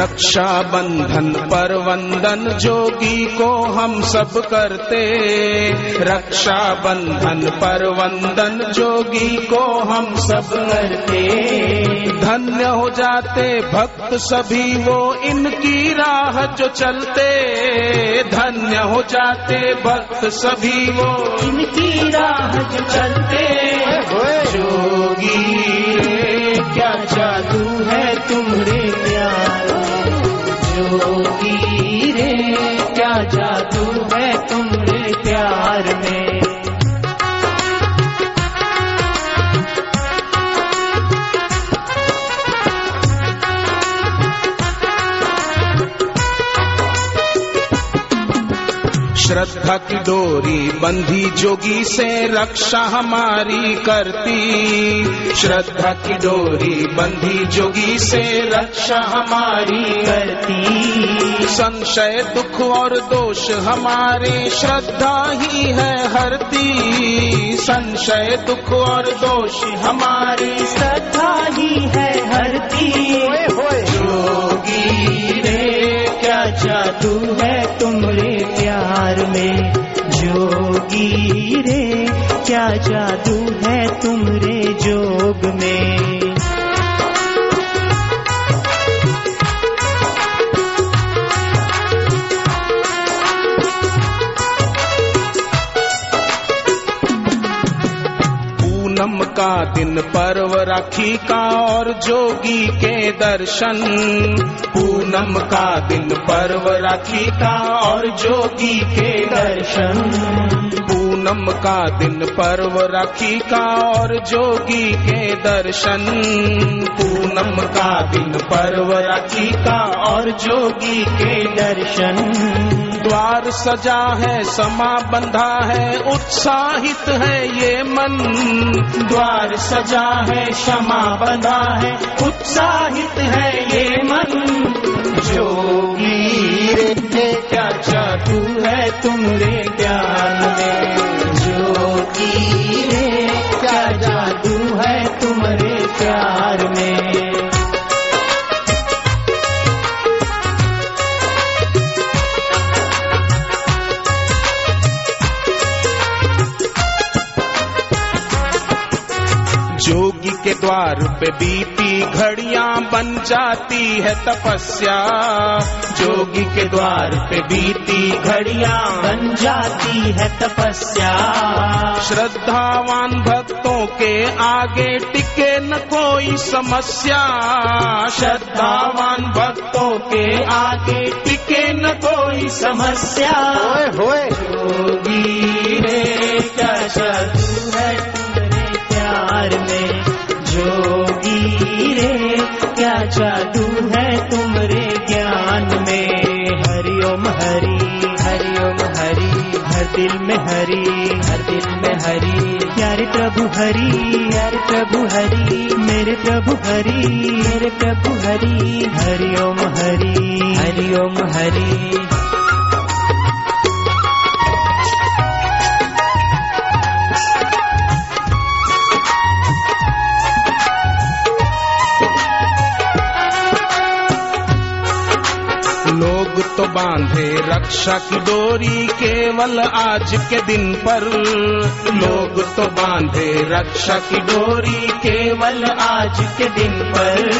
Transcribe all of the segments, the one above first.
रक्षा बंधन पर वंदन जोगी को हम सब करते। रक्षा बंधन पर वंदन जोगी को हम सब करते। धन्य हो जाते भक्त सभी वो इनकी राह जो चलते। धन्य हो जाते भक्त सभी वो इनकी राह जो चलते। जोगी, क्या जादू है तुम्हारे प्यार जोगी रे क्या जादू है तुम्हारे श्रद्धा की डोरी बंधी जोगी से रक्षा हमारी करती। श्रद्धा की डोरी बंधी जोगी से रक्षा हमारी करती। संशय दुख और दोष हमारे श्रद्धा ही है हरती। संशय दुख और दोष हमारी श्रद्धा ही है हरती। जोगी रे क्या जादू है प्यार में जोगी रे क्या जादू है तुम्हारे जोग में? का दिन पर्व राखी का और जोगी के दर्शन। पूनम का दिन पर्व राखी का और जोगी के दर्शन। पूनम का दिन पर्व राखी का और जोगी के दर्शन। पूनम का दिन पर्व राखी का और जोगी के दर्शन। द्वार सजा है, समा बंधा है, उत्साहित है ये मन। द्वार सजा है क्षमा बंधा है, उत्साहित है ये मन। जोगी रे क्या जादू है तुम्हारे ज्ञान में? जोगी रे, क्या जादू है तुम्हारे प्यार में? द्वार पे बीती घड़ियाँ बन जाती है तपस्या। जोगी के द्वार पे बीती घड़ियाँ बन जाती है तपस्या। श्रद्धावान भक्तों के आगे टिके न कोई समस्या। श्रद्धावान भक्तों के आगे टिके न कोई समस्या। हरि, हर दिल में हरि। प्यारे प्रभु हरी, प्यारे प्रभु हरि। मेरे प्रभु हरी, मेरे प्रभु हरि। हरी। हरिओम हरि। ओम तो बांधे रक्षा की डोरी केवल आज के दिन पर। लोग तो बांधे रक्षा की डोरी केवल आज के दिन पर।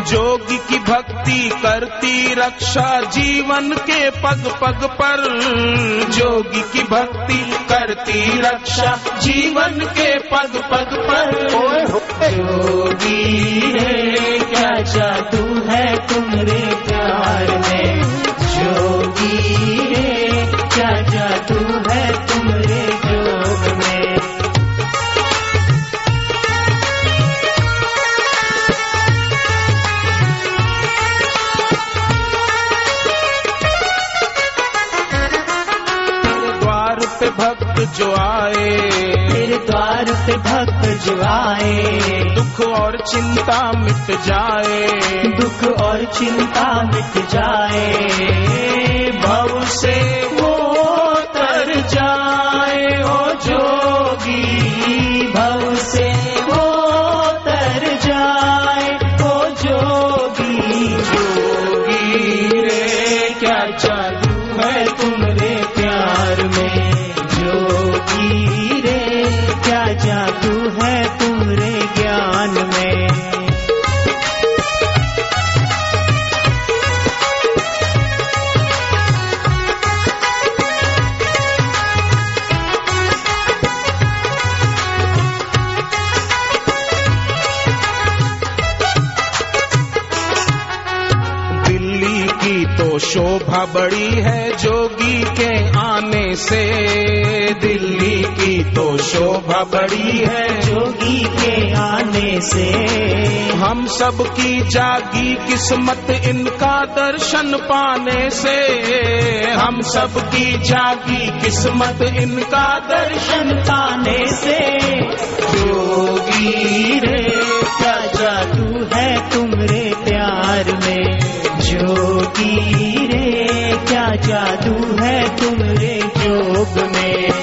जोगी की भक्ति करती रक्षा जीवन के पग पग पर। जोगी की भक्ति करती रक्षा जीवन के पग पग पर। जोगी रे क्या जादू है तुम्हारे प्यार? जो आए। तेरे द्वार पे भक्त जो आए। दुख और चिंता मिट जाए। दुख और चिंता मिट जाए। भव से बड़ी है जोगी के आने से। दिल्ली की तो शोभा बड़ी है। जोगी के आने से। हम सब की जागी किस्मत इनका दर्शन पाने से। हम सब की जागी किस्मत इनका दर्शन पाने से। जोगी रे क्या जादू है तुम्हारे प्यार जादू है तुम्हारे जोग में।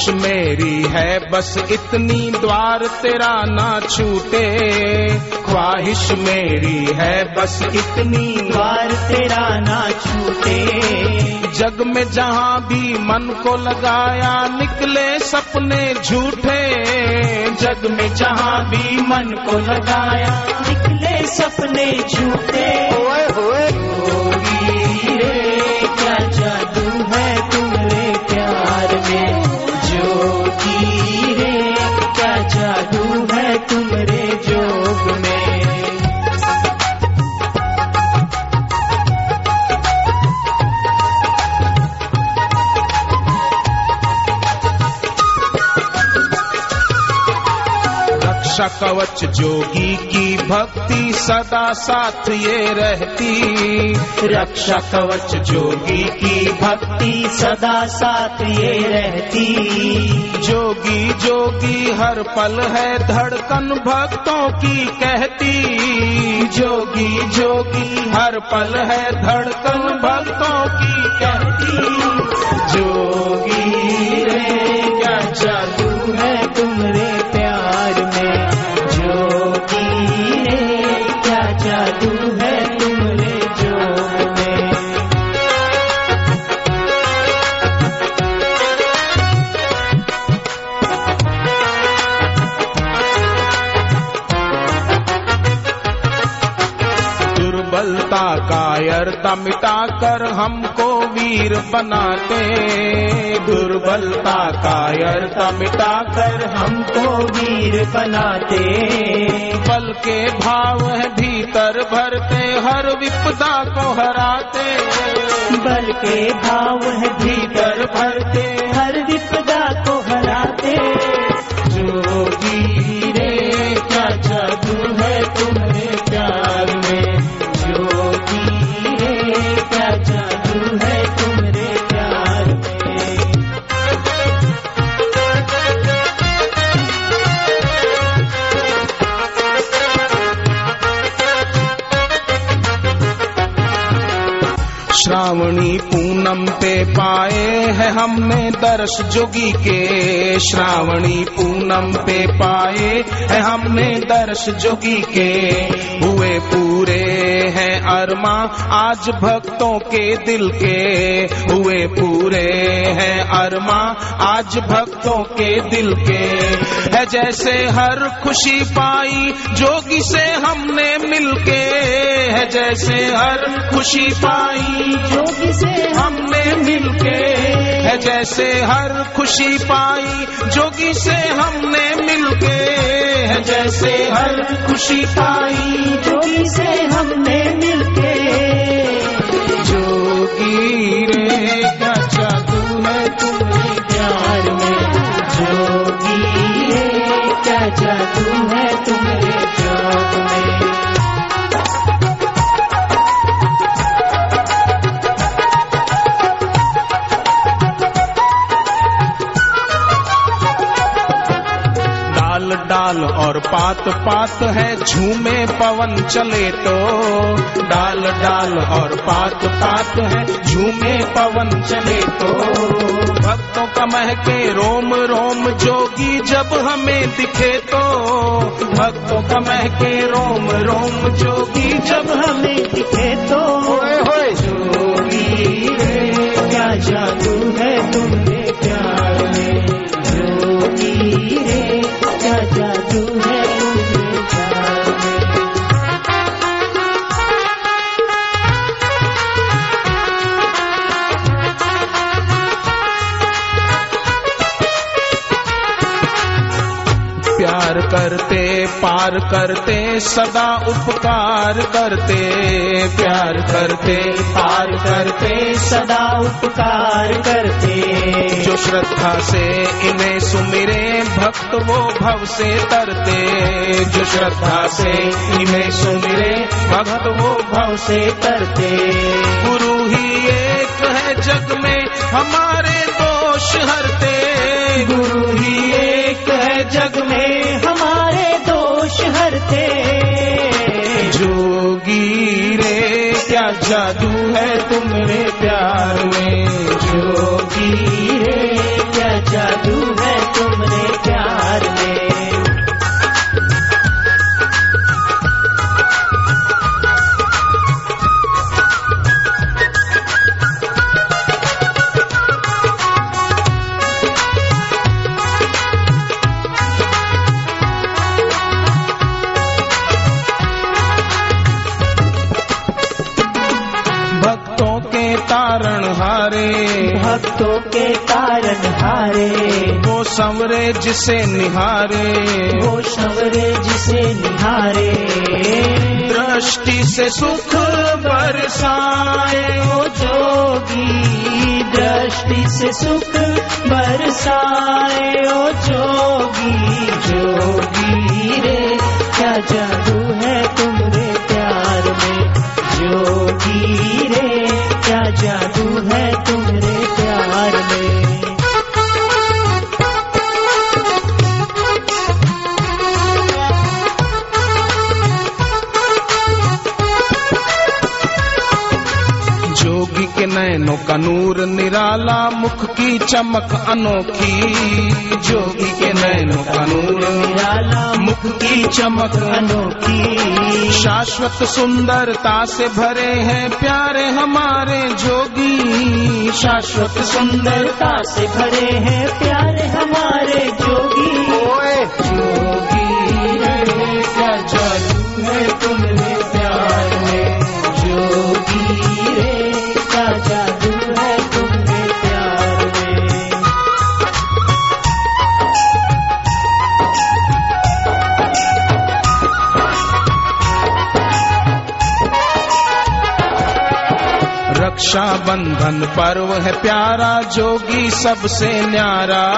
ख्वाहिश मेरी है, बस इतनी द्वार तेरा ना छूटे। ख्वाहिश मेरी है, बस इतनी द्वार तेरा ना छूटे। जग में जहाँ भी मन को लगाया, निकले सपने झूठे। जग में जहाँ भी मन को लगाया, निकले सपने झूठे। जोगी कवच जोगी की भक्ति सदा साथ ये रहती। रक्षा कवच जोगी की भक्ति सदा साथ ये रहती। जोगी जोगी, हर पल है धड़कन भक्तों की कहती। जोगी जोगी, हर पल है धड़कन भक्तों की कहती। जोगी रे, क्या जादू है तुम्हारे प्यार क्या कायरता मिटाकर हमको वीर बनाते। दुर्बलता कायरता मिटाकर हम हमको वीर बनाते। बल के भाव है भीतर भरते, हर विपदा को हराते। बल के भाव है भीतर भरते, हर विपदा को हराते। श्रावणी पूनम पे पाए हैं हमने दर्श जोगी के। श्रावणी पूनम पे पाए है हमने दर्श जोगी के। हुए पूरे हैं अरमा आज भक्तों के दिल के। हुए पूरे हैं अरमा आज भक्तों के दिल के। है जैसे हर खुशी पाई जोगी से हमने मिलके है जैसे हर खुशी पाई जोगी से हमने मिलके है जैसे हर खुशी पाई जोगी से हमने मिलके है जैसे हर खुशी पाई। जोगी से हमने मिलके। जोगी रे क्या जादू है तुम्हें? प्यार में। जोगी रे क्या जादू है पात पात है, झूमे पवन चले तो। डाल डाल और पात पात है, झूमे पवन चले तो। भक्तों का महके रोम रोम जोगी जब हमें दिखे तो। भक्तों का महके रोम रोम जोगी जब हमें पार करते, सदा उपकार करते। प्यार करते, पार करते, सदा उपकार करते। जो श्रद्धा से इन्हें सुमिरे, भक्त वो भव से तरते। जो श्रद्धा से इन्हें सुमिरे, भक्त वो भव से तरते। गुरु ही एक है जग में, हमारे दोष हरते। गुरु ही एक है जग में, हमारे दोष हरते जोगी रे क्या जादू है तुमरे प्यार संवरे जिसे निहारे। वो शवरे जिसे निहारे। दृष्टि से सुख बरसाए। ओ जोगी दृष्टि से सुख बरसाए। ओ जोगी जोगी रे क्या जादू है तुमरे प्यार में? जोगी रे क्या जादू है तुमरे प्यार में? नैनों का नूर निराला, मुख की चमक अनोखी। जोगी के नैनों का नूर निराला, मुख की चमक अनोखी। शाश्वत सुंदरता से भरे हैं प्यारे हमारे जोगी। शाश्वत सुंदरता से भरे हैं प्यारे हमारे जोगी। बंधन पर्व है प्यारा, जोगी सबसे न्यारा।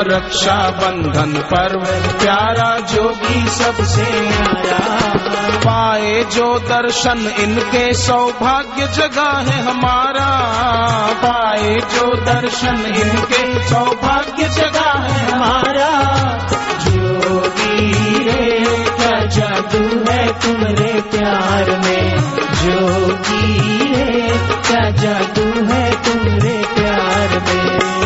रक्षा बंधन पर्व है प्यारा, जोगी सबसे न्यारा। पाए जो दर्शन, इनके सौभाग्य जगह है हमारा। पाए जो दर्शन, इनके सौभाग्य जगह है हमारा। जोगी रे जादू है तुमरे प्यार में? जोगी रे क्या जादू है तुम्हारे प्यार में?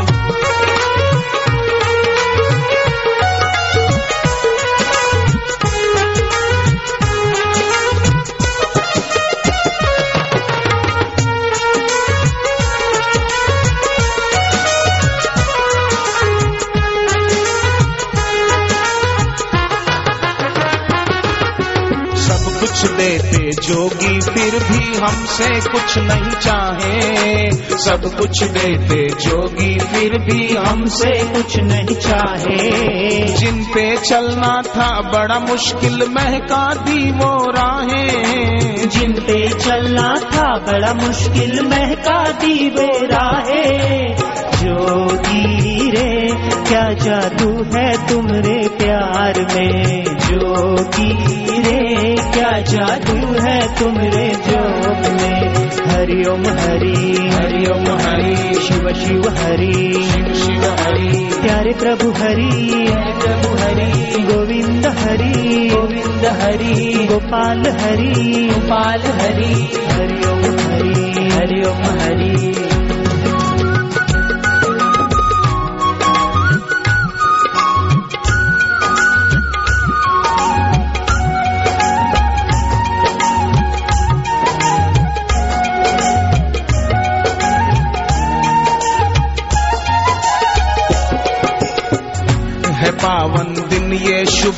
भी हमसे कुछ नहीं चाहे। सब कुछ देते जोगी फिर भी हमसे कुछ नहीं चाहे। जिन पे चलना था बड़ा मुश्किल महका दी वो राहें। जिन पे चलना था बड़ा मुश्किल महका दी वो राहे। जोगी रे, क्या जादू है तुमरे प्यार में? जोगी रे, क्या जादू है तुमरे हरिओम हरि ओम हरि शिव शिव हरि। शिव हरि प्यारे प्रभु हरि प्रभु हरि गोविंद हरि गोविंद हरि गोपाल हरि। गोपाल हरि। हरि ओम हरि ओम हरि।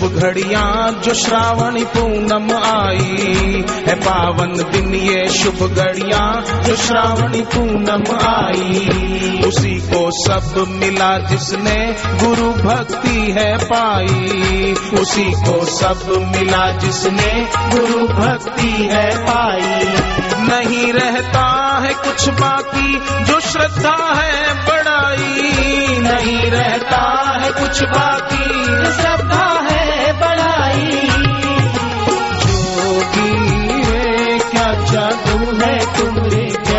शुभ घड़िया जो श्रावणी पूनम आई है, पावन दिन ये शुभ घड़िया जो श्रावणी पूनम आई। उसी को सब मिला जिसने गुरु भक्ति है पाई। उसी को सब मिला जिसने गुरु भक्ति है पाई। नहीं रहता है कुछ बाकी, जो श्रद्धा है, बड़ाई नहीं रहता है कुछ बाकी। श्रद्धा है, बड़ाई। जोगी है, क्या जादू है तुम्हारे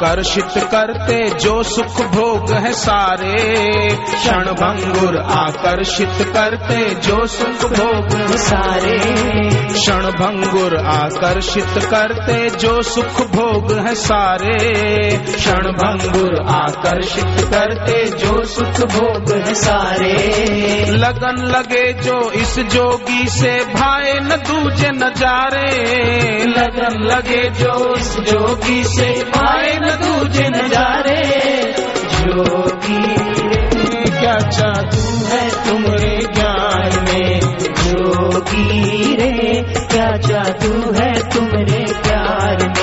आकर्षित करते, जो सुख भोग है सारे। क्षण भंगुर आकर्षित करते, जो सुख भोग है सारे। क्षण भंगुर आकर्षित करते, जो सुख भोग है सारे। क्षण भंगुर आकर्षित करते, जो सुख भोग है सारे। लगन लगे जो इस जोगी से, भाए न दूजे नजारे लगन लगे जो इस जोगी से, भाए न तुझे नजारे ज्योति क्या जादू है तुम्हारे ज्ञान में? ज्योति रे क्या जादू है तुम्हारे प्यार में?